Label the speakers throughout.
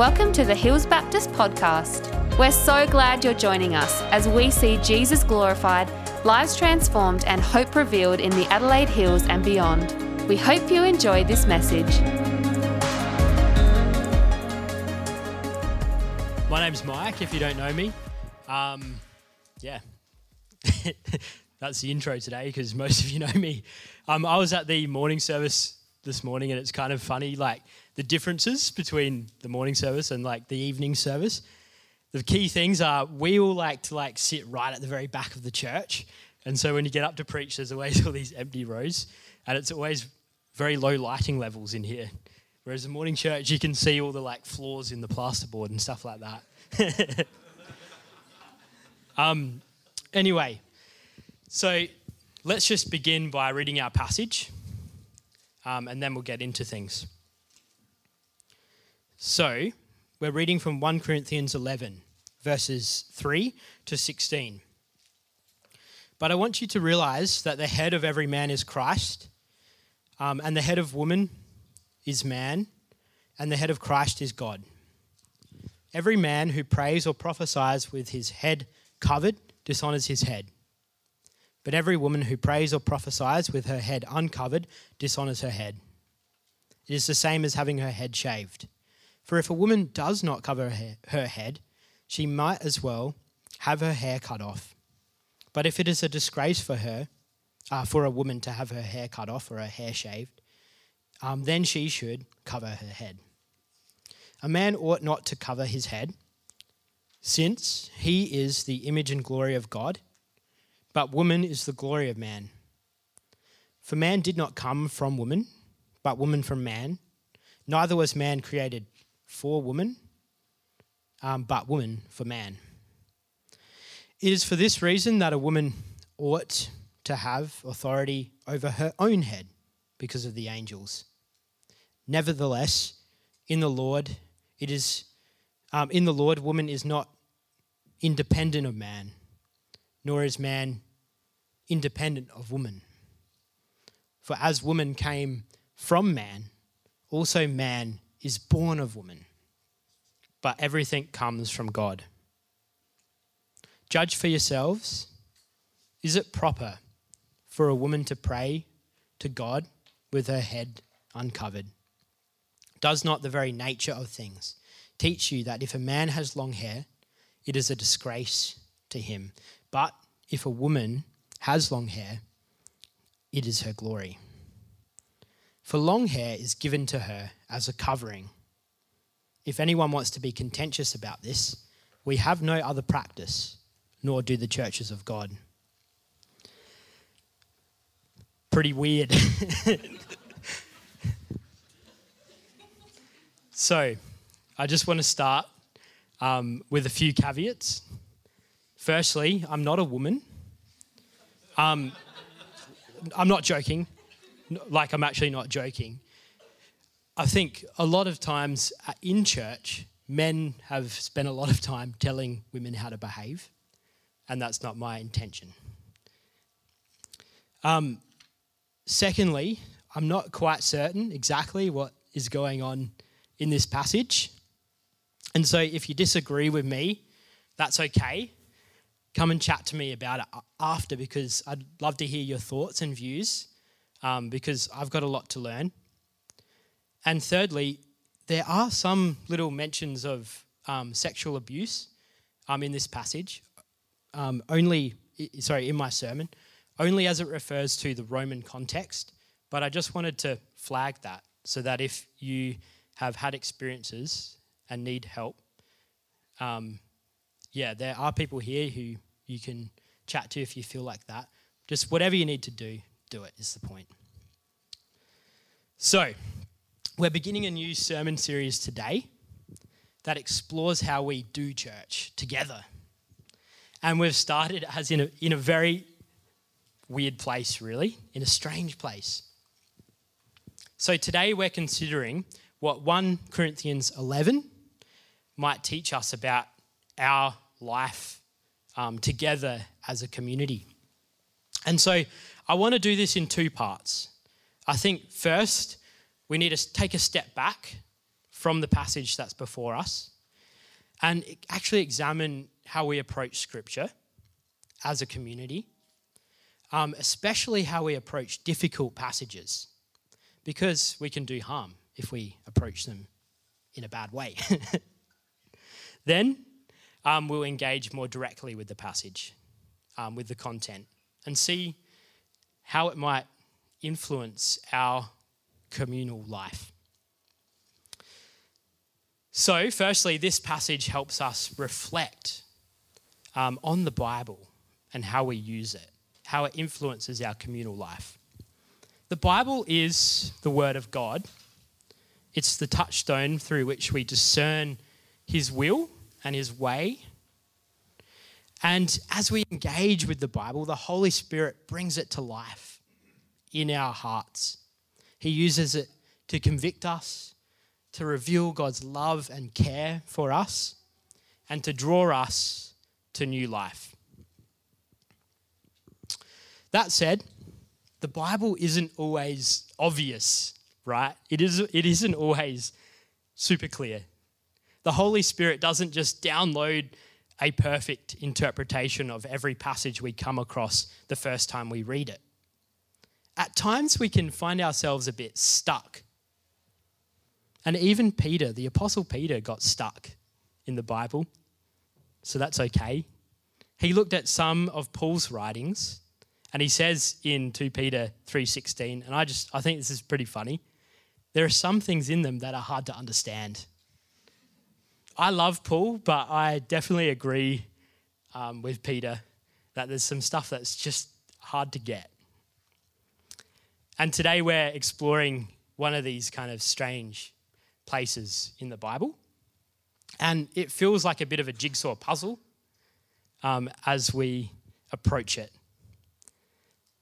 Speaker 1: Welcome to the Hills Baptist Podcast. We're so glad you're joining us as we see Jesus glorified, lives transformed, and hope revealed in the Adelaide Hills and beyond. We hope you enjoy this message.
Speaker 2: My name's Mike, if you don't know me. Um, yeah, that's the intro today because most of you know me. Um, I was at the morning service this morning and it's kind of funny, like the differences between the morning service and like the evening service. The key things are we all like to like sit right at the very back of the church. And so when you get up to preach, there's always all these empty rows and it's always very low lighting levels in here. Whereas the morning church, you can see all the like flaws in the plasterboard and stuff like that. um, anyway, so let's just begin by reading our passage um, and then we'll get into things. So, we're reading from 1 Corinthians 11, verses 3 to 16. But I want you to realize that the head of every man is Christ, um, and the head of woman is man, and the head of Christ is God. Every man who prays or prophesies with his head covered dishonors his head. But every woman who prays or prophesies with her head uncovered dishonors her head. It is the same as having her head shaved. For if a woman does not cover her head, she might as well have her hair cut off. But if it is a disgrace for her, uh, for a woman to have her hair cut off or her hair shaved, um, then she should cover her head. A man ought not to cover his head, since he is the image and glory of God, but woman is the glory of man. For man did not come from woman, but woman from man. Neither was man created for woman, um, but woman for man. It is for this reason that a woman ought to have authority over her own head because of the angels. Nevertheless, in the Lord, it is um, in the Lord, woman is not independent of man, nor is man independent of woman. For as woman came from man, also man is born of woman, but everything comes from God. Judge for yourselves. Is it proper for a woman to pray to God with her head uncovered? Does not the very nature of things teach you that if a man has long hair, it is a disgrace to him, but if a woman has long hair, it is her glory? For long hair is given to her as a covering. If anyone wants to be contentious about this, we have no other practice, nor do the churches of God. Pretty weird. so, I just want to start um, with a few caveats. Firstly, I'm not a woman. Um, I'm not joking like I'm actually not joking. I think a lot of times uh, in church, men have spent a lot of time telling women how to behave, and that's not my intention. Um, secondly, I'm not quite certain exactly what is going on in this passage. And so if you disagree with me, that's okay. Come and chat to me about it after because I'd love to hear your thoughts and views um, because I've got a lot to learn. And thirdly, there are some little mentions of um, sexual abuse um, in this passage, um, only, sorry, in my sermon, only as it refers to the Roman context. But I just wanted to flag that so that if you have had experiences and need help, um, yeah, there are people here who you can chat to if you feel like that. Just whatever you need to do, do it, is the point. So, we're beginning a new sermon series today that explores how we do church together. And we've started as in a, in a very weird place, really, in a strange place. So, today we're considering what 1 Corinthians 11 might teach us about our life um, together as a community. And so, I want to do this in two parts. I think first, we need to take a step back from the passage that's before us and actually examine how we approach Scripture as a community, um, especially how we approach difficult passages, because we can do harm if we approach them in a bad way. then um, we'll engage more directly with the passage, um, with the content, and see how it might influence our communal life. So, firstly, this passage helps us reflect um, on the Bible and how we use it, how it influences our communal life. The Bible is the Word of God, it's the touchstone through which we discern His will and His way. And as we engage with the Bible, the Holy Spirit brings it to life in our hearts. He uses it to convict us, to reveal God's love and care for us, and to draw us to new life. That said, the Bible isn't always obvious, right? It, is, it isn't always super clear. The Holy Spirit doesn't just download a perfect interpretation of every passage we come across the first time we read it. At times, we can find ourselves a bit stuck. And even Peter, the Apostle Peter, got stuck in the Bible. So that's okay. He looked at some of Paul's writings and he says in 2 Peter 3:16 and I just I think this is pretty funny. There are some things in them that are hard to understand. I love Paul, but I definitely agree um, with Peter that there's some stuff that's just hard to get. And today we're exploring one of these kind of strange places in the Bible. And it feels like a bit of a jigsaw puzzle um, as we approach it.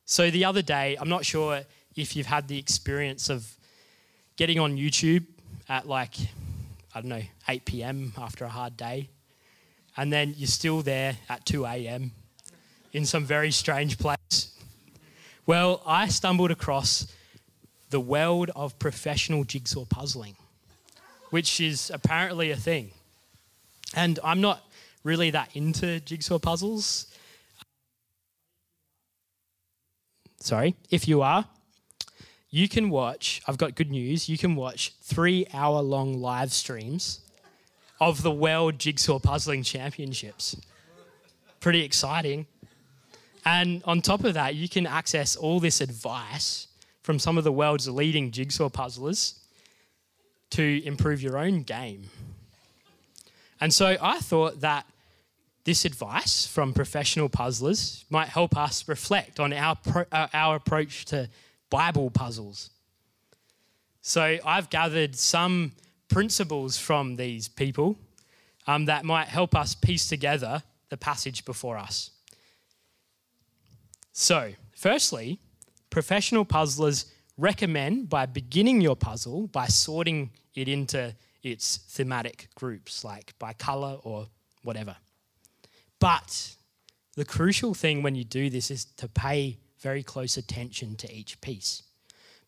Speaker 2: So the other day, I'm not sure if you've had the experience of getting on YouTube at like, I don't know, 8 p.m. after a hard day, and then you're still there at 2 a.m. in some very strange place. Well, I stumbled across the world of professional jigsaw puzzling, which is apparently a thing. And I'm not really that into jigsaw puzzles. Sorry, if you are, you can watch, I've got good news, you can watch three hour long live streams of the World Jigsaw Puzzling Championships. Pretty exciting. And on top of that, you can access all this advice from some of the world's leading jigsaw puzzlers to improve your own game. And so I thought that this advice from professional puzzlers might help us reflect on our, pro- uh, our approach to Bible puzzles. So I've gathered some principles from these people um, that might help us piece together the passage before us. So, firstly, professional puzzlers recommend by beginning your puzzle by sorting it into its thematic groups, like by color or whatever. But the crucial thing when you do this is to pay very close attention to each piece.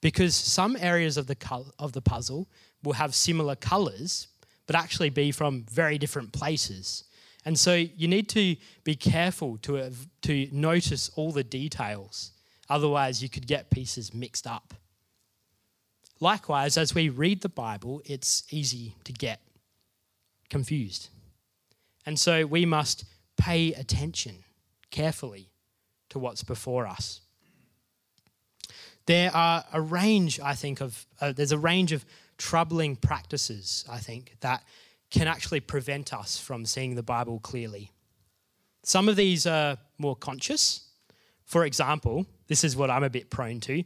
Speaker 2: Because some areas of the, of the puzzle will have similar colors, but actually be from very different places. And so you need to be careful to, have, to notice all the details. Otherwise, you could get pieces mixed up. Likewise, as we read the Bible, it's easy to get confused. And so we must pay attention carefully to what's before us. There are a range, I think, of uh, there's a range of troubling practices, I think, that can actually prevent us from seeing the Bible clearly. Some of these are more conscious. For example, this is what I'm a bit prone to,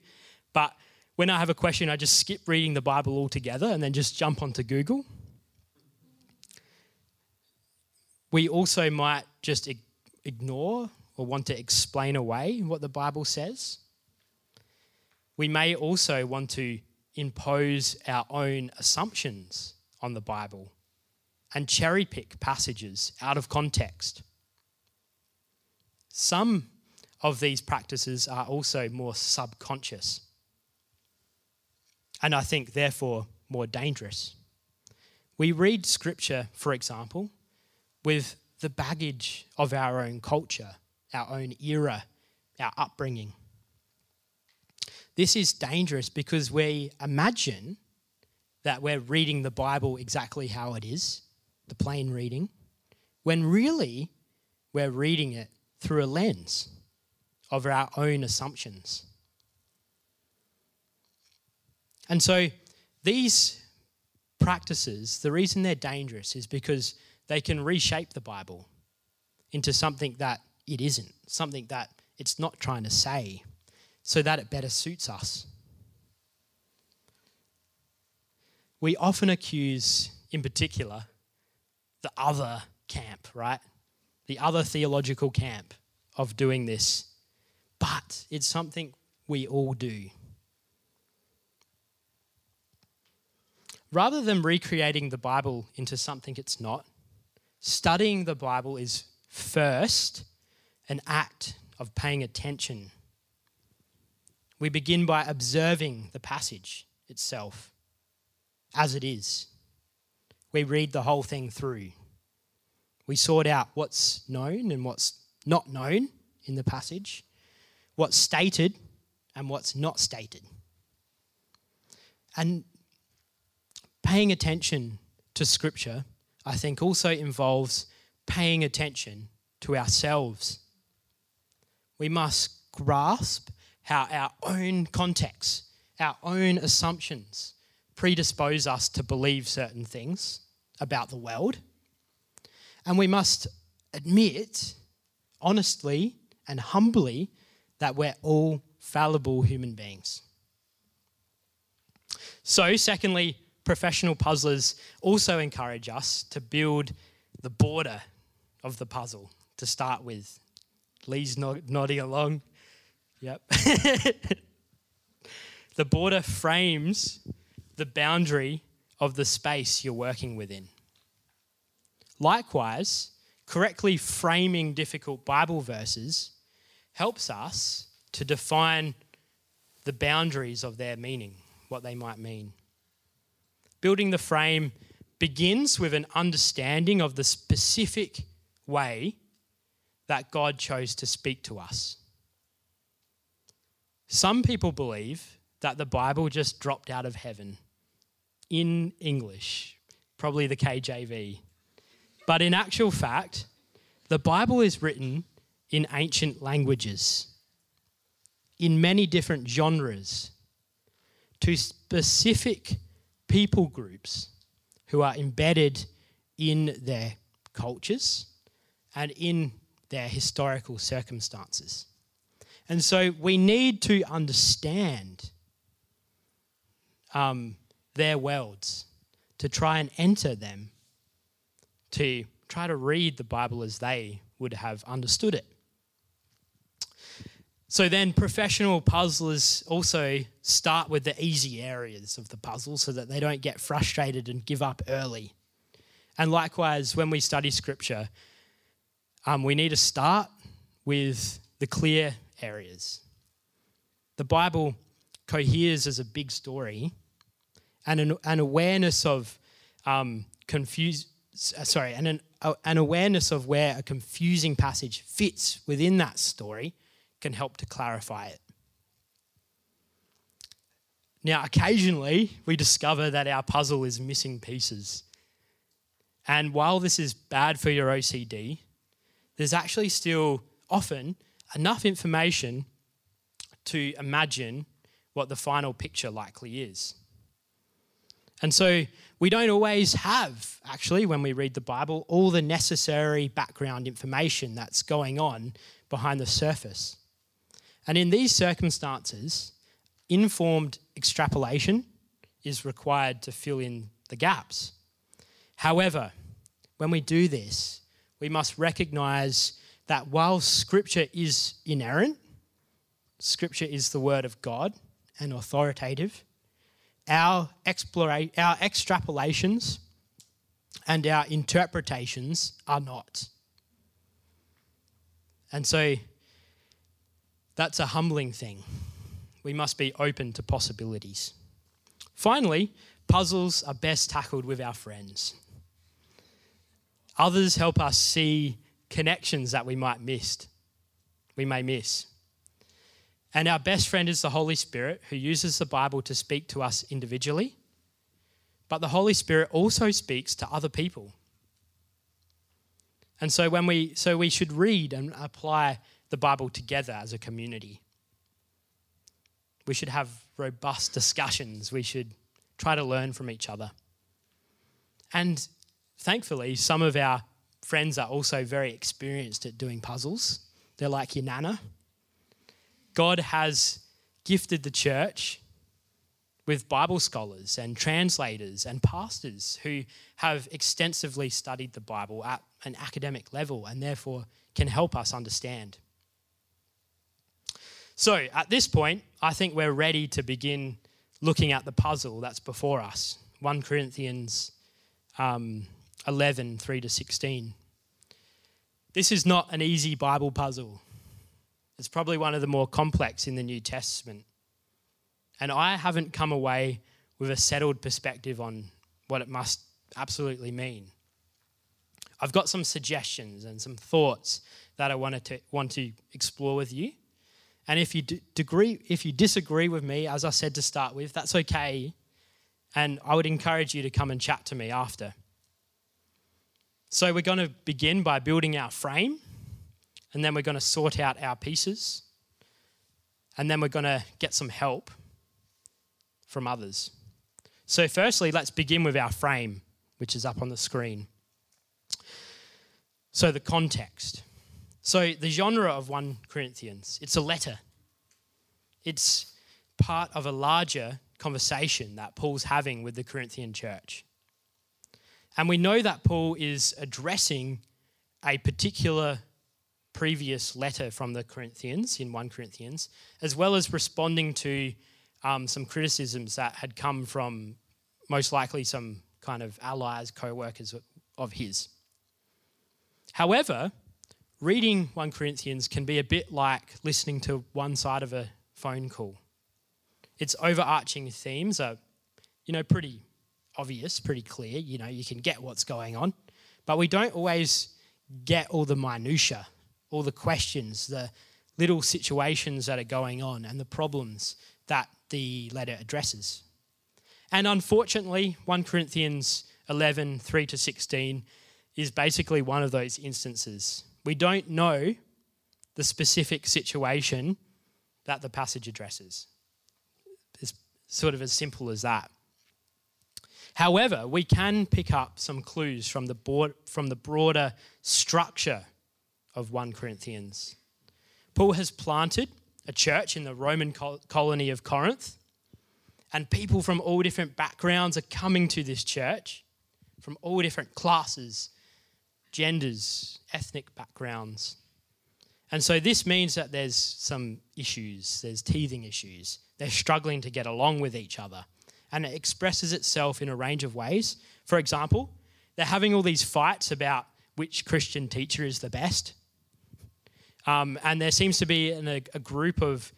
Speaker 2: but when I have a question, I just skip reading the Bible altogether and then just jump onto Google. We also might just ignore or want to explain away what the Bible says. We may also want to impose our own assumptions on the Bible and cherry pick passages out of context. Some of these practices are also more subconscious, and I think therefore more dangerous. We read scripture, for example, with the baggage of our own culture, our own era, our upbringing. This is dangerous because we imagine that we're reading the Bible exactly how it is, the plain reading, when really we're reading it through a lens of our own assumptions. And so these practices, the reason they're dangerous is because they can reshape the Bible into something that it isn't, something that it's not trying to say, so that it better suits us. We often accuse, in particular, the other camp, right? The other theological camp of doing this. But it's something we all do. Rather than recreating the Bible into something it's not, studying the Bible is first an act of paying attention. We begin by observing the passage itself as it is. We read the whole thing through. We sort out what's known and what's not known in the passage, what's stated and what's not stated. And paying attention to Scripture, I think, also involves paying attention to ourselves. We must grasp how our own context, our own assumptions predispose us to believe certain things about the world. And we must admit, honestly and humbly, that we're all fallible human beings. So, secondly, professional puzzlers also encourage us to build the border of the puzzle to start with. Lee's nodding along. Yep. the border frames the boundary of the space you're working within. Likewise, correctly framing difficult Bible verses helps us to define the boundaries of their meaning, what they might mean. Building the frame begins with an understanding of the specific way that God chose to speak to us. Some people believe that the Bible just dropped out of heaven in English, probably the KJV. But in actual fact, the Bible is written in ancient languages, in many different genres, to specific people groups who are embedded in their cultures and in their historical circumstances. And so we need to understand um, their worlds, to try and enter them, to try to read the Bible as they would have understood it. So then, professional puzzlers also start with the easy areas of the puzzle so that they don't get frustrated and give up early. And likewise, when we study scripture, um, we need to start with the clear areas. The Bible coheres as a big story, and an, an awareness of um, confuse, sorry, and an, an awareness of where a confusing passage fits within that story can help to clarify it. Now, occasionally we discover that our puzzle is missing pieces. And while this is bad for your OCD, there's actually still often enough information to imagine what the final picture likely is. And so we don't always have, actually, when we read the Bible, all the necessary background information that's going on behind the surface. And in these circumstances, informed extrapolation is required to fill in the gaps. However, when we do this, we must recognize that while Scripture is inerrant, Scripture is the Word of God and authoritative, our, explora- our extrapolations and our interpretations are not. And so that's a humbling thing. We must be open to possibilities. Finally, Puzzles are best tackled with our friends. Others help us see connections that we might missed. We may miss. And our best friend is the Holy Spirit who uses the Bible to speak to us individually. But the Holy Spirit also speaks to other people. And so when we so we should read and apply the Bible together as a community. We should have robust discussions. We should try to learn from each other. And thankfully, some of our friends are also very experienced at doing puzzles. They're like your nana. God has gifted the church with Bible scholars and translators and pastors who have extensively studied the Bible at an academic level and therefore can help us understand. So, at this point, I think we're ready to begin looking at the puzzle that's before us 1 Corinthians um, 11 3 to 16. This is not an easy Bible puzzle. It's probably one of the more complex in the New Testament. And I haven't come away with a settled perspective on what it must absolutely mean. I've got some suggestions and some thoughts that I want to, want to explore with you. And if you, degree, if you disagree with me, as I said to start with, that's okay. And I would encourage you to come and chat to me after. So we're going to begin by building our frame, and then we're going to sort out our pieces, and then we're going to get some help from others. So, firstly, let's begin with our frame, which is up on the screen. So, the context. So, the genre of 1 Corinthians, it's a letter. It's part of a larger conversation that Paul's having with the Corinthian church. And we know that Paul is addressing a particular previous letter from the Corinthians in 1 Corinthians, as well as responding to um, some criticisms that had come from most likely some kind of allies, co workers of his. However, reading 1 Corinthians can be a bit like listening to one side of a phone call. Its overarching themes are, you know, pretty obvious, pretty clear. You know, you can get what's going on, but we don't always get all the minutiae, all the questions, the little situations that are going on, and the problems that the letter addresses. And unfortunately, 1 Corinthians 11 3 to 16 is basically one of those instances. We don't know the specific situation that the passage addresses. It's sort of as simple as that. However, we can pick up some clues from the, board, from the broader structure of 1 Corinthians. Paul has planted a church in the Roman colony of Corinth, and people from all different backgrounds are coming to this church from all different classes genders, ethnic backgrounds. And so this means that there's some issues, there's teething issues. They're struggling to get along with each other. And it expresses itself in a range of ways. For example, they're having all these fights about which Christian teacher is the best. Um, and there seems to be an, a, a, group of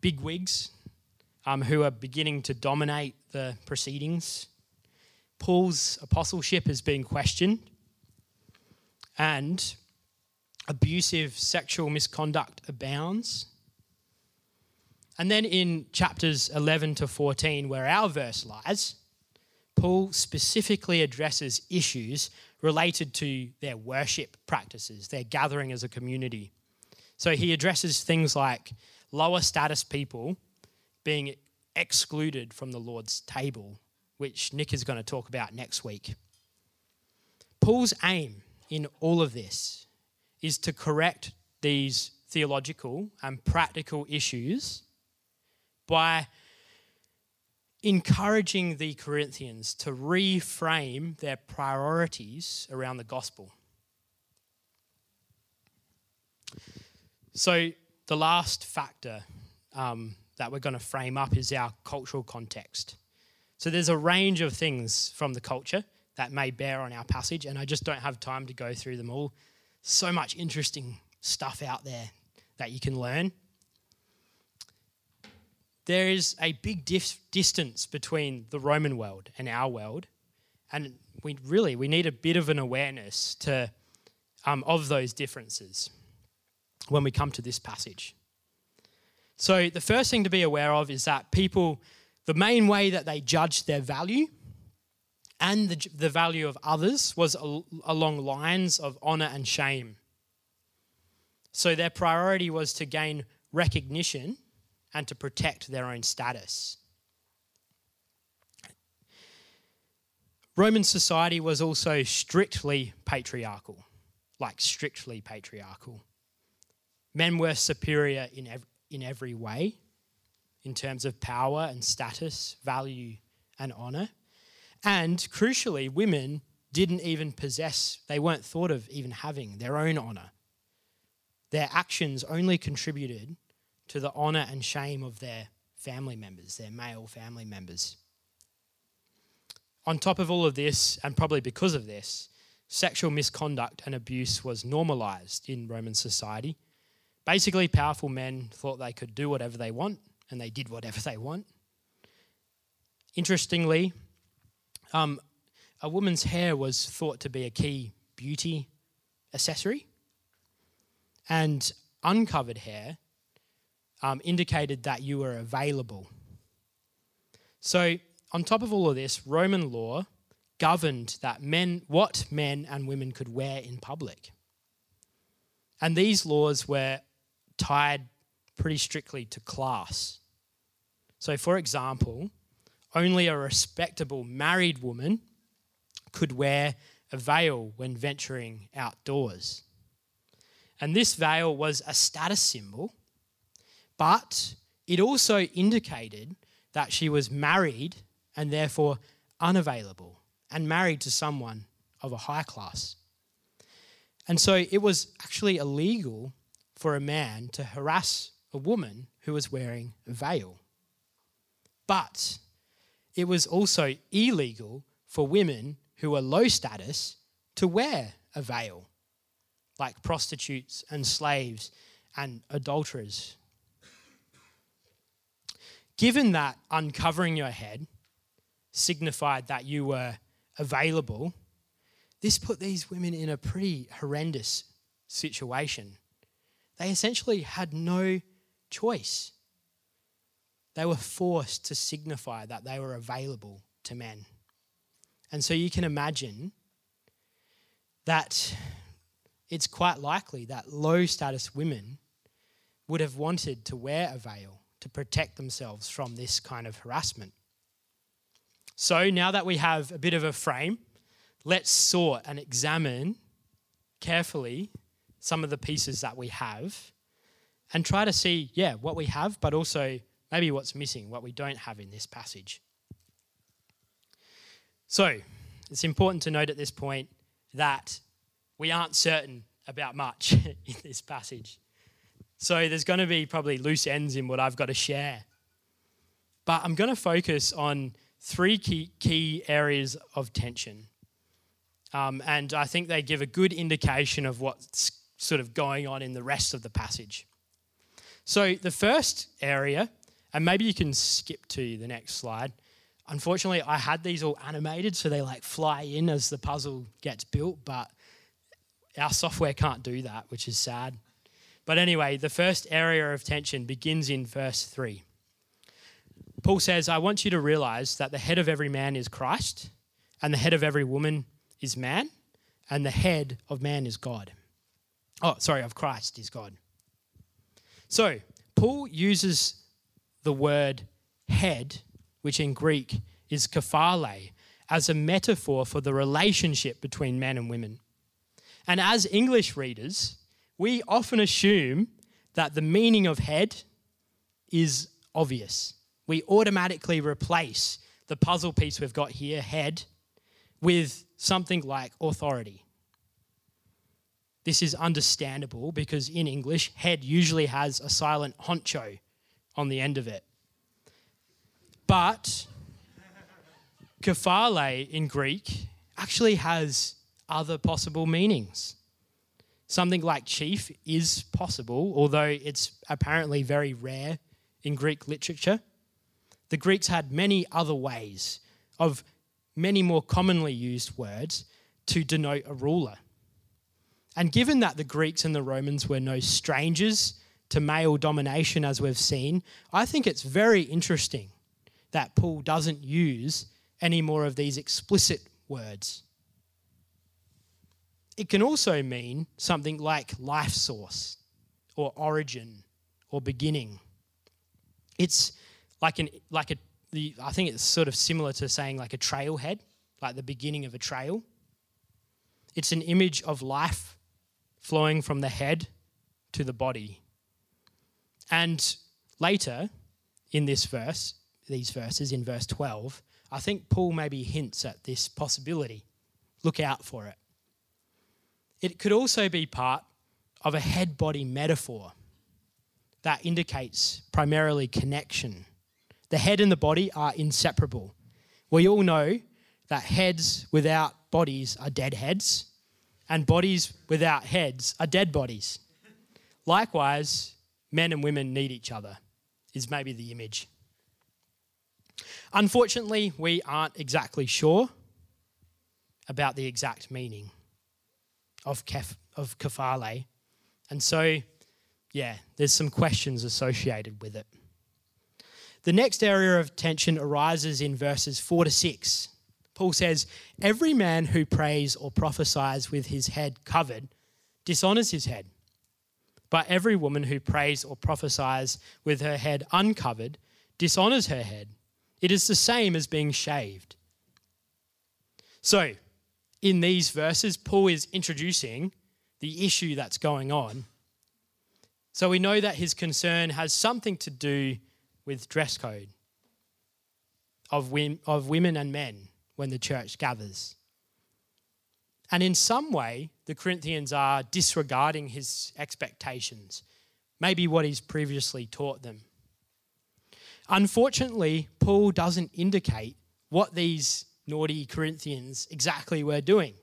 Speaker 2: bigwigs um, who are beginning to dominate the proceedings. Paul's apostleship is being questioned and abusive sexual misconduct abounds. And then in chapters 11 to 14, where our verse lies, Paul specifically addresses issues related to their worship practices, their gathering as a community. So he addresses things like lower status people being excluded from the Lord's table, which Nick is going to talk about next week. Paul's aim in all of this is to correct these theological and practical issues by encouraging the Corinthians to reframe their priorities around the gospel. So, the last factor um, that we're going to frame up is our cultural context. So, there's a range of things from the culture that may bear on our passage, and I just don't have time to go through them all. So much interesting stuff out there that you can learn. There is a big dif- distance between the Roman world and our world, and we really we need a bit of an awareness to um, of those differences when we come to this passage. So the first thing to be aware of is that people, the main way that they judged their value and the, the value of others was al- along lines of honor and shame. So their priority was to gain recognition and to protect their own status. Roman society was also strictly patriarchal, like strictly patriarchal. Men were superior in, ev- in every way, in terms of power and status, value and honor. And crucially, women didn't even possess, they weren't thought of even having their own honor. Their actions only contributed to the honor and shame of their family members, their male family members. On top of all of this, and probably because of this, sexual misconduct and abuse was normalized in Roman society. Basically, powerful men thought they could do whatever they want, and they did whatever they want. Interestingly, um, a woman's hair was thought to be a key beauty accessory, and uncovered hair um, indicated that you were available. So, on top of all of this, Roman law governed that men, what men and women could wear in public. And these laws were tied pretty strictly to class. So, for example, only a respectable married woman could wear a veil when venturing outdoors. And this veil was a status symbol but it also indicated that she was married and therefore unavailable and married to someone of a high class. And so it was actually illegal for a man to harass a woman who was wearing a veil. But it was also illegal for women who were low status to wear a veil, like prostitutes and slaves and adulterers Given that uncovering your head signified that you were available, this put these women in a pretty horrendous situation. They essentially had no choice. They were forced to signify that they were available to men. And so you can imagine that it's quite likely that low status women would have wanted to wear a veil to protect themselves from this kind of harassment. So now that we have a bit of a frame, let's sort and examine carefully some of the pieces that we have and try to see, yeah, what we have, but also maybe what's missing, what we don't have in this passage. So it's important to note at this point that we aren't certain about much in this passage. So there's going to be probably loose ends in what I've got to share. But I'm going to focus on three key, key areas of tension. Um, and I think they give a good indication of what's sort of going on in the rest of the passage. So the first area, and maybe you can skip to the next slide. Unfortunately, I had these all animated, so they like fly in as the puzzle gets built, but our software can't do that, which is sad. But anyway, the first area of tension begins in verse 3. Paul says, I want you to realize that the head of every man is Christ, and the head of every woman is man, and the head of man is God. Oh, sorry, of Christ is God. So, Paul uses the word head, which in Greek is kephale, as a metaphor for the relationship between men and women. And as English readers, we often assume that the meaning of head is obvious. We automatically replace the puzzle piece we've got here, head, with something like authority. This is understandable because in English, head usually has a silent honcho on the end of it. But kephale in Greek actually has other possible meanings. Something like chief is possible, although it's apparently very rare in Greek literature the Greeks had many other ways of many more commonly used words to denote a ruler. And given that the Greeks and the Romans were no strangers to male domination, as we've seen, I think it's very interesting that Paul doesn't use any more of these explicit words. It can also mean something like life source or origin or beginning. It's like an like a the, I think it's sort of similar to saying like a trailhead, like the beginning of a trail. It's an image of life flowing from the head to the body. And later in this verse, these verses in verse 12, I think Paul maybe hints at this possibility. Look out for it. It could also be part of a head body metaphor that indicates primarily connection. The head and the body are inseparable. We all know that heads without bodies are dead heads, and bodies without heads are dead bodies. Likewise, men and women need each other, is maybe the image. Unfortunately, we aren't exactly sure about the exact meaning of, kef, of kephale. And so, yeah, there's some questions associated with it. The next area of tension arises in verses 4 to 6. Paul says, Every man who prays or prophesies with his head covered dishonors his head. But every woman who prays or prophesies with her head uncovered dishonors her head. It is the same as being shaved. So, in these verses, Paul is introducing the issue that's going on. So, we know that his concern has something to do with dress code of, of women and men when the church gathers. And in some way, the Corinthians are disregarding his expectations, maybe what he's previously taught them. Unfortunately, Paul doesn't indicate what these naughty Corinthians exactly were doing.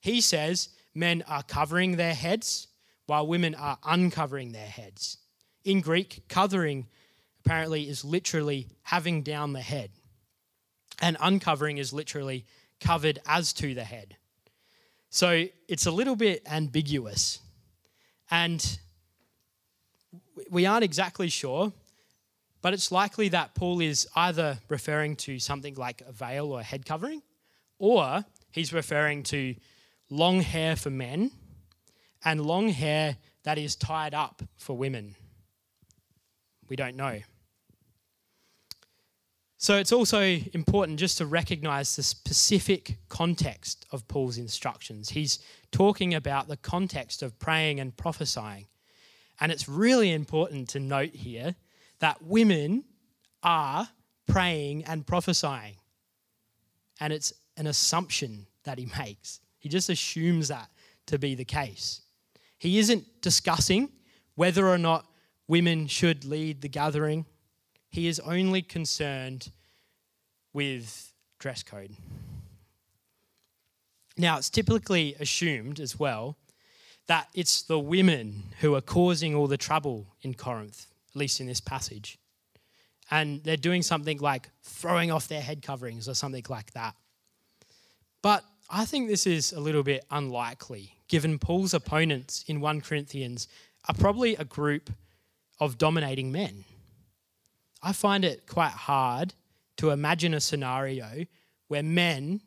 Speaker 2: He says men are covering their heads while women are uncovering their heads. In Greek, covering apparently is literally having down the head, and uncovering is literally covered as to the head. So it's a little bit ambiguous. And we aren't exactly sure but it's likely that Paul is either referring to something like a veil or a head covering, or he's referring to long hair for men and long hair that is tied up for women. We don't know. So it's also important just to recognize the specific context of Paul's instructions. He's talking about the context of praying and prophesying. And it's really important to note here that women are praying and prophesying. And it's an assumption that he makes. He just assumes that to be the case. He isn't discussing whether or not women should lead the gathering. He is only concerned with dress code. Now, it's typically assumed as well that it's the women who are causing all the trouble in Corinth at least in this passage. And they're doing something like throwing off their head coverings or something like that. But I think this is a little bit unlikely, given Paul's opponents in 1 Corinthians are probably a group of dominating men. I find it quite hard to imagine a scenario where men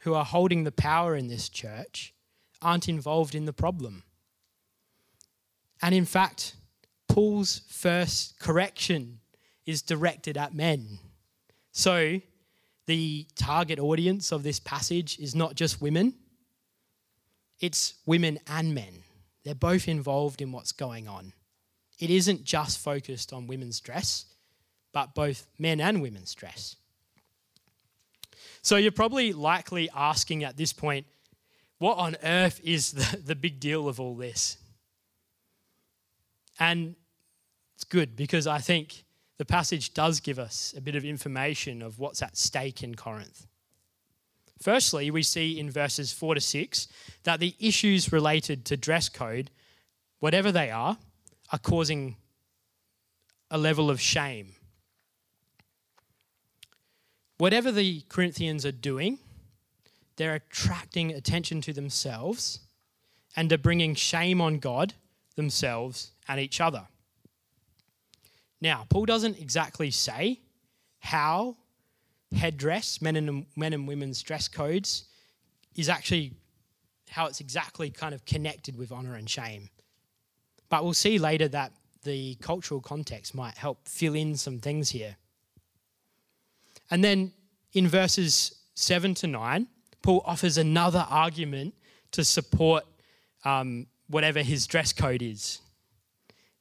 Speaker 2: who are holding the power in this church aren't involved in the problem. And in fact, Paul's first correction is directed at men. So, the target audience of this passage is not just women, it's women and men. They're both involved in what's going on. It isn't just focused on women's dress, but both men and women's dress. So, you're probably likely asking at this point, what on earth is the, the big deal of all this? And it's good because I think the passage does give us a bit of information of what's at stake in Corinth. Firstly, we see in verses 4 to 6 that the issues related to dress code, whatever they are, are causing a level of shame. whatever the Corinthians are doing, they're attracting attention to themselves and are bringing shame on God, themselves, and each other. Now, Paul doesn't exactly say how headdress, men and, men and women's dress codes, is actually how it's exactly kind of connected with honor and shame. But we'll see later that the cultural context might help fill in some things here. And then in verses 7 to 9, Paul offers another argument to support um, whatever his dress code is.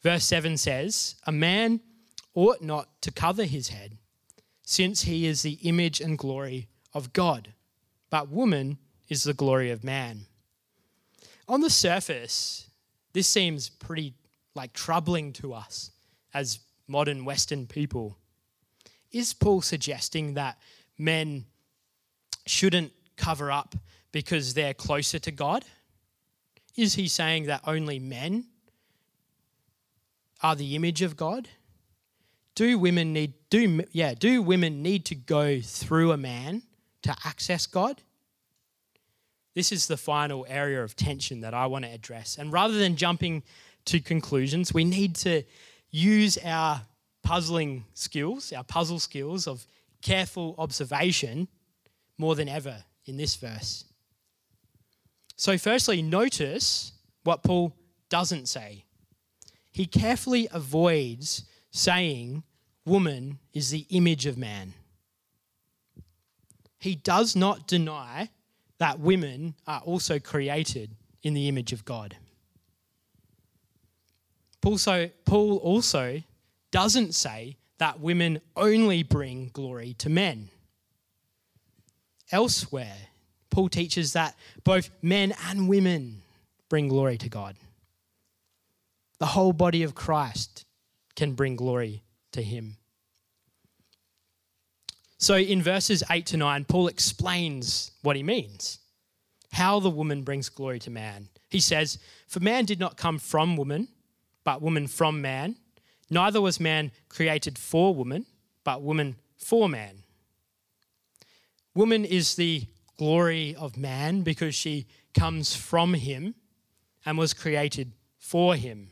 Speaker 2: Verse 7 says, A man ought not to cover his head, since he is the image and glory of God, but woman is the glory of man. On the surface, this seems pretty like troubling to us as modern Western people. Is Paul suggesting that men shouldn't cover up because they're closer to God? Is he saying that only men are the image of God? Do women need do yeah, do women need to go through a man to access God? This is the final area of tension that I want to address. And rather than jumping to conclusions, we need to use our puzzling skills, our puzzle skills of careful observation more than ever in this verse. So, firstly, notice what Paul doesn't say. He carefully avoids saying, Woman is the image of man. He does not deny that women are also created in the image of God. Paul also doesn't say that women only bring glory to men. Elsewhere, Paul teaches that both men and women bring glory to God. The whole body of Christ can bring glory to him. So in verses 8 to 9, Paul explains what he means how the woman brings glory to man. He says, For man did not come from woman, but woman from man. Neither was man created for woman, but woman for man. Woman is the glory of man because she comes from him and was created for him.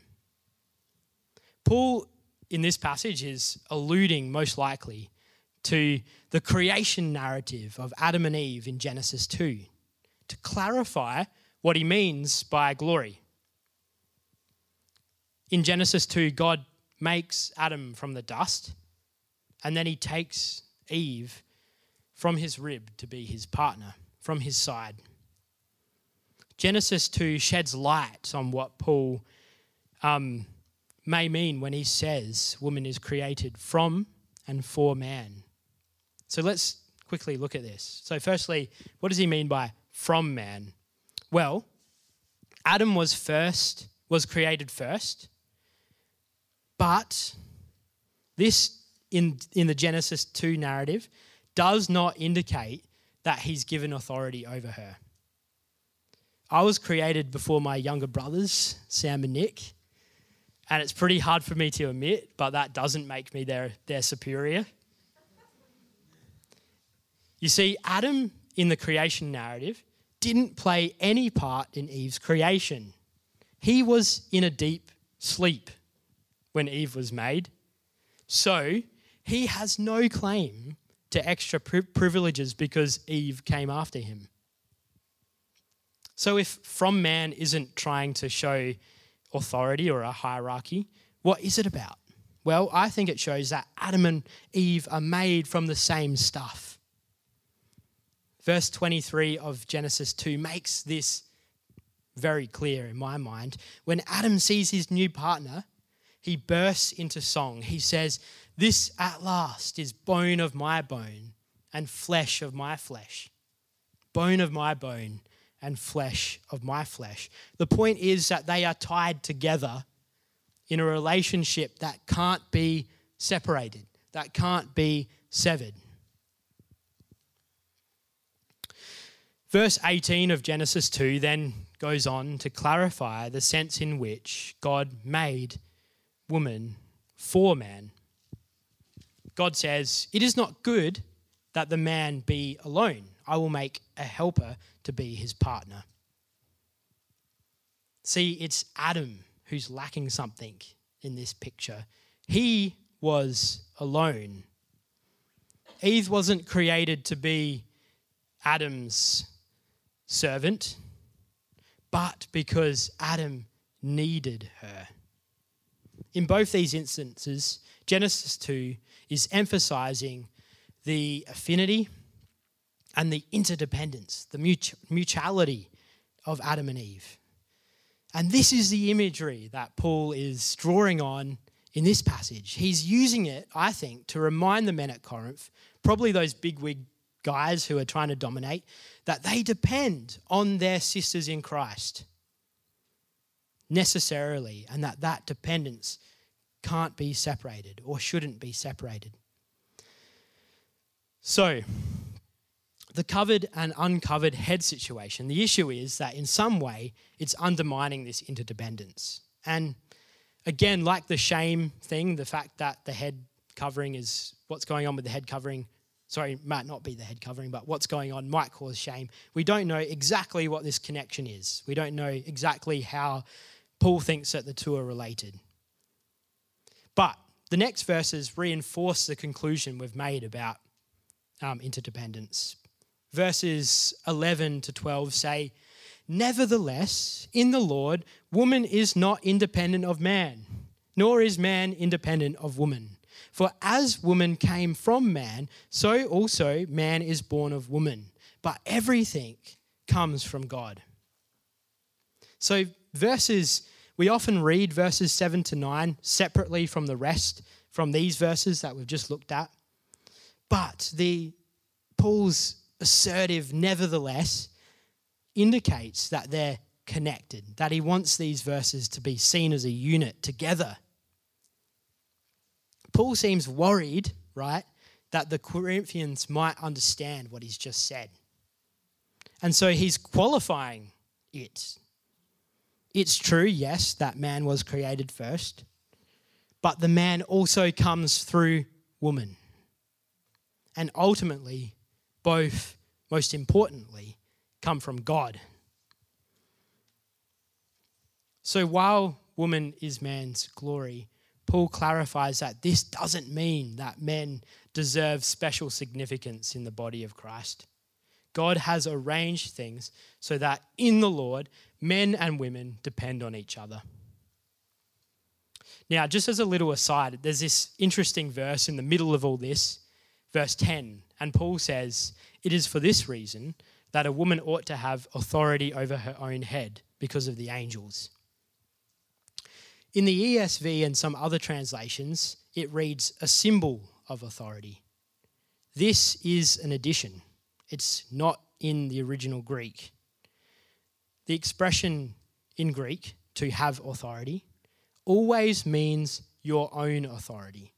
Speaker 2: Paul, in this passage, is alluding most likely to the creation narrative of Adam and Eve in Genesis 2 to clarify what he means by glory. In Genesis 2, God makes Adam from the dust, and then he takes Eve from his rib to be his partner, from his side. Genesis 2 sheds light on what Paul um, may mean when he says woman is created from and for man. So let's quickly look at this. So, firstly, what does he mean by from man? Well, Adam was first, was created first, but this in, in the Genesis 2 narrative does not indicate that he's given authority over her. I was created before my younger brothers, Sam and Nick, and it's pretty hard for me to admit, but that doesn't make me their, their superior. You see, Adam in the creation narrative didn't play any part in Eve's creation. He was in a deep sleep when Eve was made. So he has no claim to extra privileges because Eve came after him. So, if from man isn't trying to show authority or a hierarchy, what is it about? Well, I think it shows that Adam and Eve are made from the same stuff. Verse 23 of Genesis 2 makes this very clear in my mind. When Adam sees his new partner, he bursts into song. He says, this at last is bone of my bone and flesh of my flesh. Bone of my bone and flesh of my flesh. The point is that they are tied together in a relationship that can't be separated, that can't be severed. Verse 18 of Genesis 2 then goes on to clarify the sense in which God made woman for man. God says, It is not good that the man be alone. I will make a helper to be his partner. See, it's Adam who's lacking something in this picture. He was alone. Eve wasn't created to be Adam's servant, but because Adam needed her. In both these instances, Genesis 2 is emphasizing the affinity and the interdependence, the mutuality of Adam and Eve. And this is the imagery that Paul is drawing on in this passage. He's using it, I think, to remind the men at Corinth, probably those bigwig guys who are trying to dominate, that they depend on their sisters in Christ necessarily, and that that dependence can't be separated or shouldn't be separated. So, the covered and uncovered head situation, the issue is that in some way it's undermining this interdependence. And again, like the shame thing, the fact that the head covering is what's going on with the head covering, sorry, might not be the head covering, but what's going on might cause shame. We don't know exactly what this connection is. We don't know exactly how Paul thinks that the two are related. But the next verses reinforce the conclusion we've made about um, interdependence verses 11 to 12 say, Nevertheless, in the Lord, woman is not independent of man, nor is man independent of woman. For as woman came from man, so also man is born of woman. But everything comes from God. So, verses, we often read verses 7 to 9 separately from the rest, from these verses that we've just looked at. But the Paul's assertive, nevertheless, indicates that they're connected, that he wants these verses to be seen as a unit together. Paul seems worried, right, that the Corinthians might understand what he's just said. And so he's qualifying it. It's true, yes, that man was created first, but the man also comes through woman. And ultimately, both, most importantly, come from God. So while woman is man's glory, Paul clarifies that this doesn't mean that men deserve special significance in the body of Christ. God has arranged things so that in the Lord, men and women depend on each other. Now, just as a little aside, there's this interesting verse in the middle of all this, verse 10, and Paul says, It is for this reason that a woman ought to have authority over her own head because of the angels. In the ESV and some other translations, it reads a symbol of authority. This is an addition, it's not in the original Greek. The expression in Greek, to have authority, always means your own authority.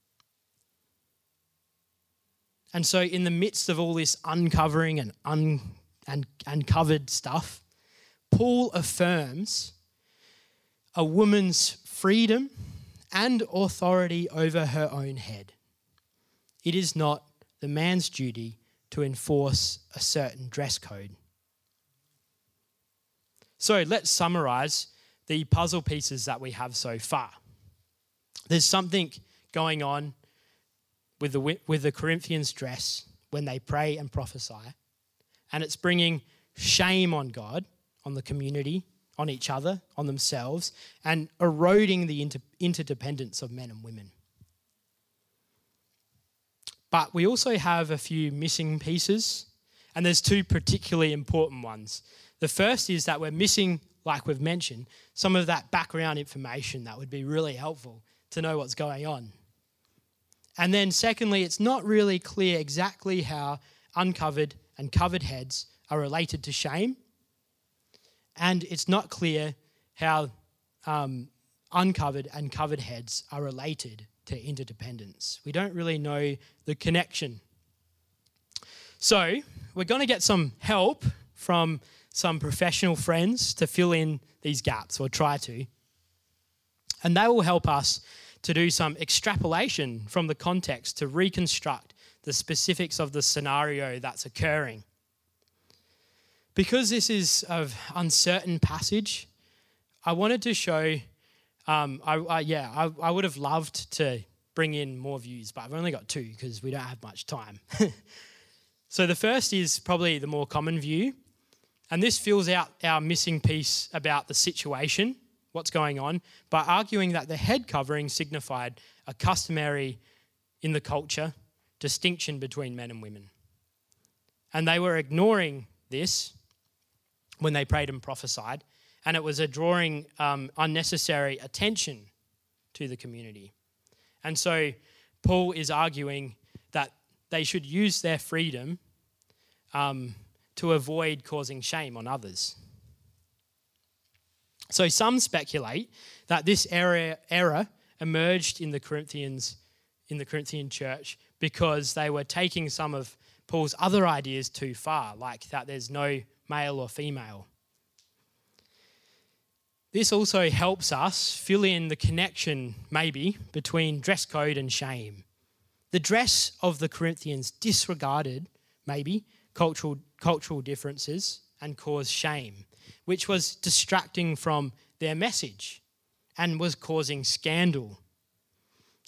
Speaker 2: And so, in the midst of all this uncovering and, un, and uncovered stuff, Paul affirms a woman's freedom and authority over her own head. It is not the man's duty to enforce a certain dress code. So let's summarize the puzzle pieces that we have so far. There's something going on with the, with the Corinthians' dress when they pray and prophesy. And it's bringing shame on God, on the community, on each other, on themselves, and eroding the inter- interdependence of men and women. But we also have a few missing pieces, and there's two particularly important ones. The first is that we're missing, like we've mentioned, some of that background information that would be really helpful to know what's going on. And then, secondly, it's not really clear exactly how uncovered and covered heads are related to shame. And it's not clear how um, uncovered and covered heads are related to interdependence. We don't really know the connection. So, we're going to get some help from some professional friends to fill in these gaps, or try to. And they will help us to do some extrapolation from the context to reconstruct the specifics of the scenario that's occurring. Because this is an uncertain passage, I wanted to show. Um, I, I, yeah, I, I would have loved to bring in more views, but I've only got two because we don't have much time. so the first is probably the more common view, and this fills out our missing piece about the situation, what's going on, by arguing that the head covering signified a customary in the culture distinction between men and women. And they were ignoring this when they prayed and prophesied, and it was a drawing um, unnecessary attention to the community. And so Paul is arguing that they should use their freedom um, to avoid causing shame on others. So some speculate that this error, error emerged in the Corinthians in the Corinthian church because they were taking some of Paul's other ideas too far, like that there's no male or female. This also helps us fill in the connection, maybe, between dress code and shame. The dress of the Corinthians disregarded, maybe, cultural, cultural differences and caused shame, which was distracting from their message and was causing scandal.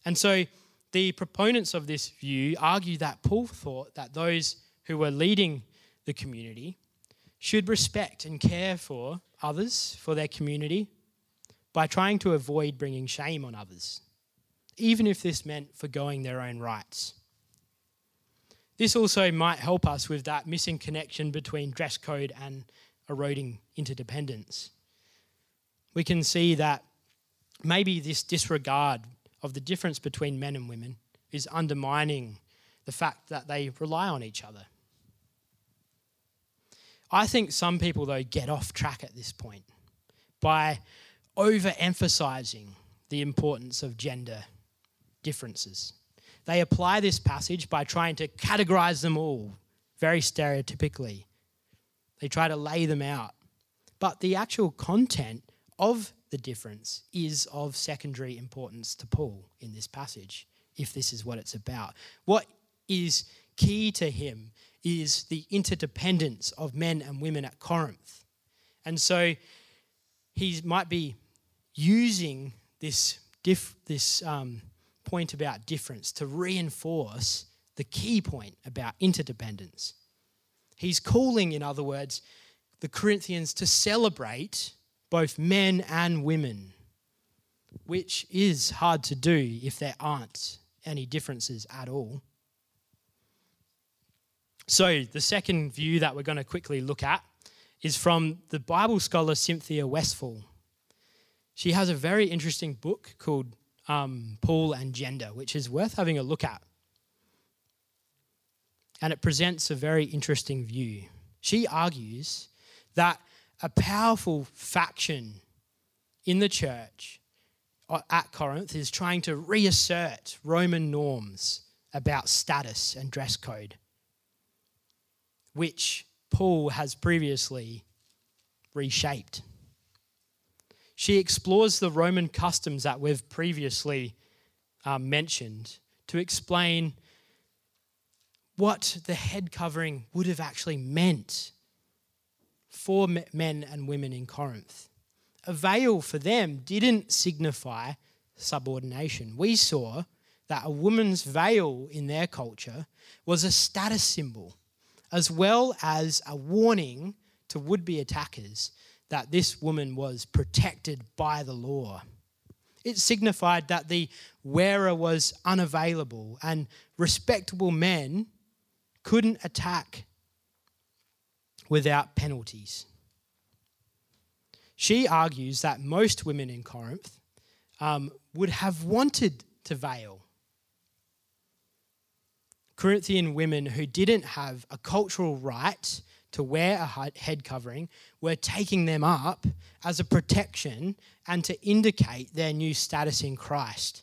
Speaker 2: And so the proponents of this view argue that Paul thought that those who were leading the community should respect and care for others, for their community, by trying to avoid bringing shame on others, even if this meant forgoing their own rights. This also might help us with that missing connection between dress code and eroding interdependence. We can see that maybe this disregard of the difference between men and women is undermining the fact that they rely on each other. I think some people, though, get off track at this point by overemphasizing the importance of gender differences. They apply this passage by trying to categorize them all very stereotypically. They try to lay them out. But the actual content of the difference is of secondary importance to Paul in this passage, if this is what it's about. What is key to him is the interdependence of men and women at Corinth. And so he might be using this, diff, this um, point about difference to reinforce the key point about interdependence. He's calling, in other words, the Corinthians to celebrate both men and women, which is hard to do if there aren't any differences at all. So, the second view that we're going to quickly look at is from the Bible scholar Cynthia Westfall. She has a very interesting book called um, Paul and Gender, which is worth having a look at. And it presents a very interesting view. She argues that a powerful faction in the church uh, at Corinth is trying to reassert Roman norms about status and dress code, which Paul has previously reshaped. She explores the Roman customs that we've previously uh, mentioned to explain what the head covering would have actually meant for men and women in Corinth. A veil for them didn't signify subordination. We saw that a woman's veil in their culture was a status symbol, as well as a warning to would be attackers that this woman was protected by the law. It signified that the wearer was unavailable and respectable men couldn't attack without penalties. She argues that most women in Corinth um, would have wanted to veil. Corinthian women who didn't have a cultural right to wear a head covering were taking them up as a protection and to indicate their new status in Christ.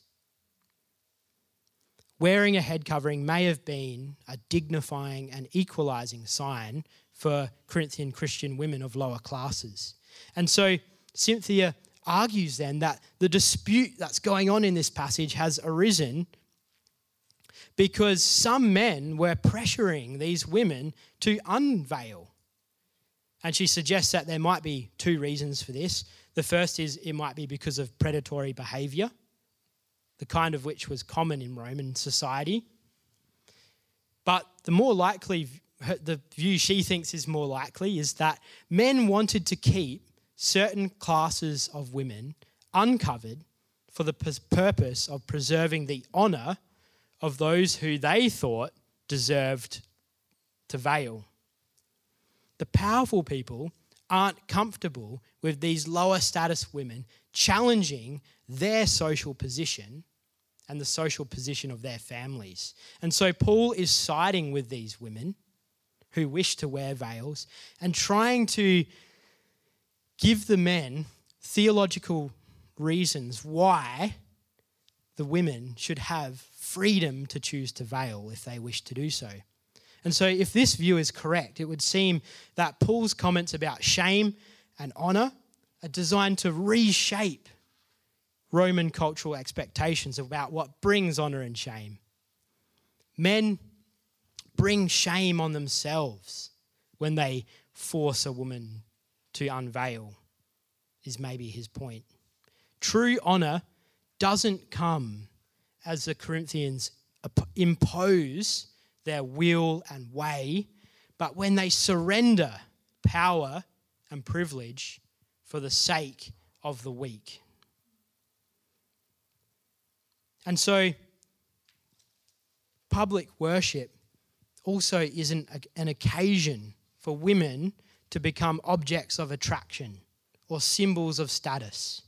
Speaker 2: Wearing a head covering may have been a dignifying and equalizing sign for Corinthian Christian women of lower classes. And so Cynthia argues then that the dispute that's going on in this passage has arisen because some men were pressuring these women to unveil. And she suggests that there might be two reasons for this. The first is it might be because of predatory behavior, the kind of which was common in Roman society. But the more likely, the view she thinks is more likely, is that men wanted to keep certain classes of women uncovered for the purpose of preserving the honour of those who they thought deserved to veil. The powerful people aren't comfortable with these lower status women challenging their social position and the social position of their families. And so Paul is siding with these women who wish to wear veils and trying to give the men theological reasons why the women should have freedom to choose to veil if they wish to do so. And so, if this view is correct, it would seem that Paul's comments about shame and honour are designed to reshape Roman cultural expectations about what brings honour and shame. Men bring shame on themselves when they force a woman to unveil, is maybe his point. True honour doesn't come as the Corinthians impose their will and way, but when they surrender power and privilege for the sake of the weak. And so, public worship also isn't an occasion for women to become objects of attraction or symbols of status.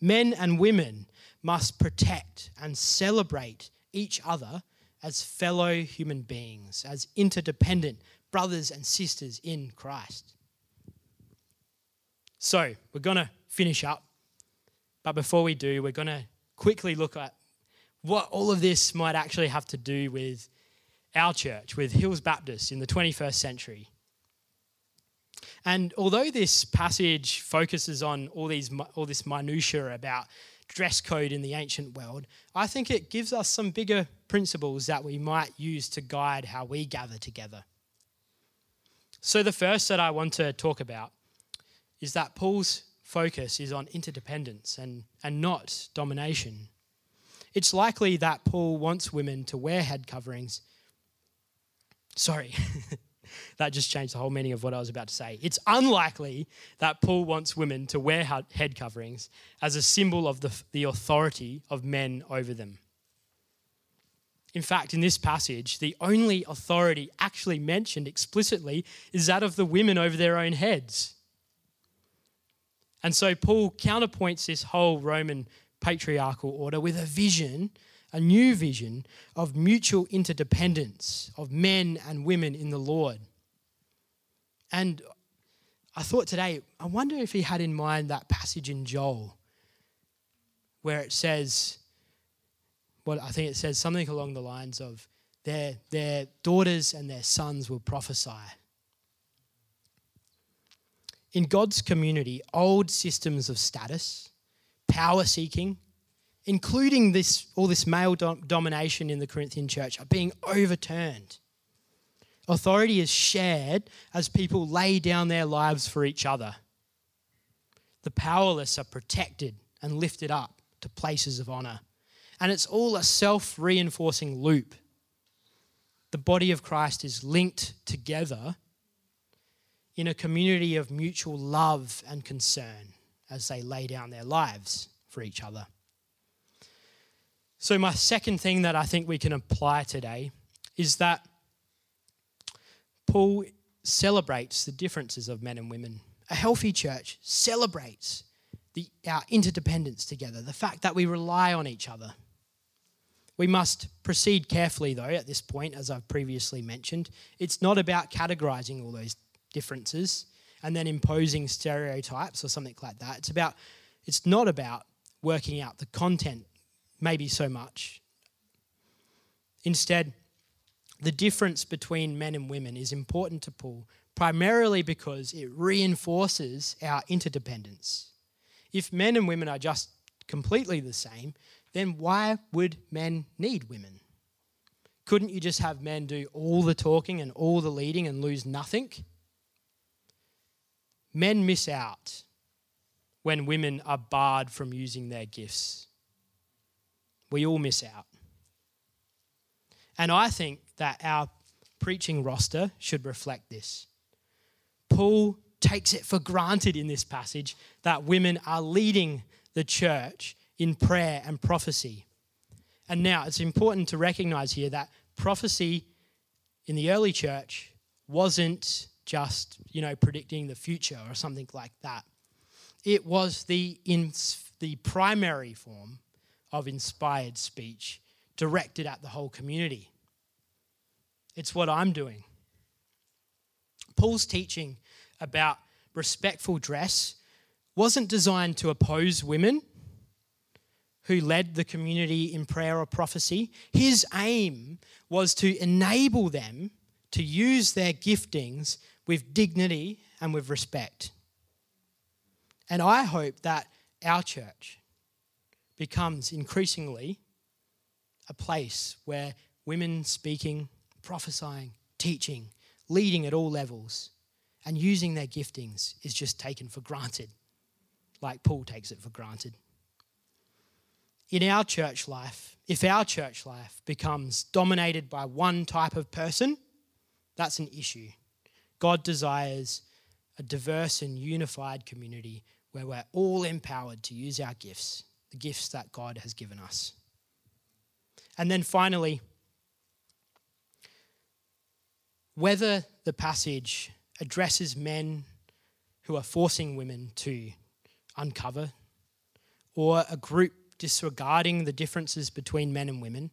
Speaker 2: Men and women must protect and celebrate each other as fellow human beings, as interdependent brothers and sisters in Christ. So, we're going to finish up. But before we do, we're going to quickly look at what all of this might actually have to do with our church, with Hills Baptist in the 21st century. And although this passage focuses on all, these, all this minutiae about dress code in the ancient world, I think it gives us some bigger principles that we might use to guide how we gather together. So, the first that I want to talk about is that Paul's focus is on interdependence and, and not domination. It's likely that Paul wants women to wear head coverings. Sorry, that just changed the whole meaning of what I was about to say. It's unlikely that Paul wants women to wear head coverings as a symbol of the, the authority of men over them. In fact, in this passage, the only authority actually mentioned explicitly is that of the women over their own heads. And so Paul counterpoints this whole Roman patriarchal order with a vision a new vision of mutual interdependence of men and women in the Lord. And I thought today, I wonder if he had in mind that passage in Joel where it says, well, I think it says something along the lines of their, their daughters and their sons will prophesy. In God's community, old systems of status, power seeking, including this, all this male dom- domination in the Corinthian church, are being overturned. Authority is shared as people lay down their lives for each other. The powerless are protected and lifted up to places of honor. And it's all a self reinforcing loop. The body of Christ is linked together in a community of mutual love and concern as they lay down their lives for each other. So, my second thing that I think we can apply today is that Paul celebrates the differences of men and women. A healthy church celebrates the, our interdependence together, the fact that we rely on each other. We must proceed carefully, though, at this point, as I've previously mentioned. It's not about categorizing all those differences and then imposing stereotypes or something like that. It's about it's not about working out the content maybe so much. Instead, the difference between men and women is important to Paul primarily because it reinforces our interdependence. If men and women are just completely the same, then why would men need women? Couldn't you just have men do all the talking and all the leading and lose nothing? Men miss out when women are barred from using their gifts. We all miss out. And I think that our preaching roster should reflect this. Paul takes it for granted in this passage that women are leading the church in prayer and prophecy. And now it's important to recognize here that prophecy in the early church wasn't just, you know, predicting the future or something like that. It was the, in, the primary form of inspired speech directed at the whole community. It's what I'm doing. Paul's teaching about respectful dress wasn't designed to oppose women who led the community in prayer or prophecy. His aim was to enable them to use their giftings with dignity and with respect. And I hope that our church becomes increasingly a place where women speaking, prophesying, teaching, leading at all levels, and using their giftings is just taken for granted, like Paul takes it for granted. In our church life, if our church life becomes dominated by one type of person, that's an issue. God desires a diverse and unified community where we're all empowered to use our gifts, the gifts that God has given us. And then finally, whether the passage addresses men who are forcing women to uncover or a group disregarding the differences between men and women,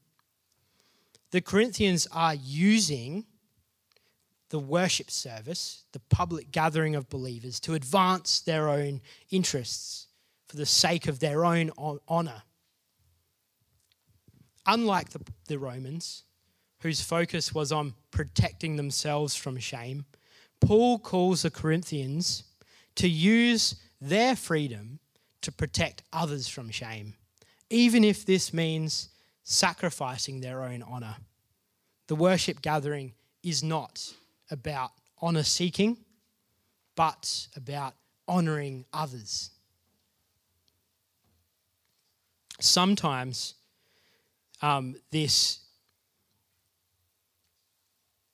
Speaker 2: the Corinthians are using the worship service, the public gathering of believers, to advance their own interests for the sake of their own honor. Unlike the, the Romans, whose focus was on protecting themselves from shame, Paul calls the Corinthians to use their freedom to protect others from shame, even if this means sacrificing their own honor. The worship gathering is not about honor seeking, but about honoring others. Sometimes um, this,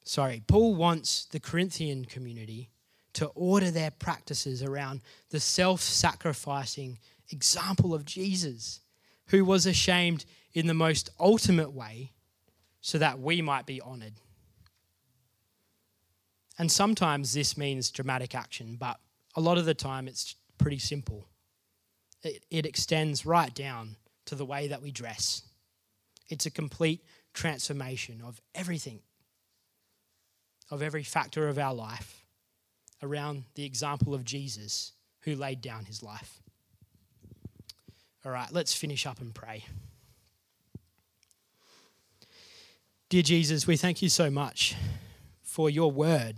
Speaker 2: sorry, Paul wants the Corinthian community to order their practices around the self sacrificing example of Jesus, who was ashamed in the most ultimate way so that we might be honored. And sometimes this means dramatic action, but a lot of the time it's pretty simple. It, it extends right down to the way that we dress. It's a complete transformation of everything, of every factor of our life around the example of Jesus who laid down his life. All right, let's finish up and pray. Dear Jesus, we thank you so much for your word.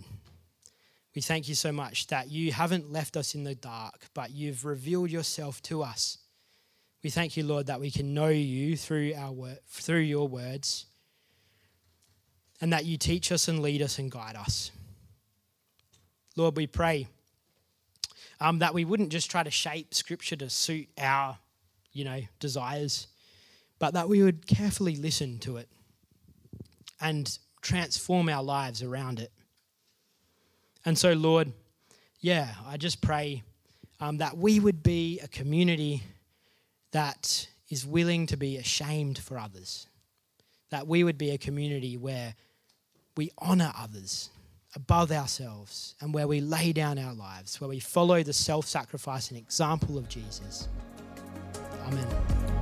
Speaker 2: We thank you so much that you haven't left us in the dark, but you've revealed yourself to us. We thank you, Lord, that we can know you through our word, through your words, and that you teach us and lead us and guide us. Lord, we pray um, that we wouldn't just try to shape Scripture to suit our, you know, desires, but that we would carefully listen to it and transform our lives around it. And so, Lord, yeah, I just pray um, that we would be a community that is willing to be ashamed for others, that we would be a community where we honor others above ourselves and where we lay down our lives, where we follow the self sacrificing example of Jesus. Amen.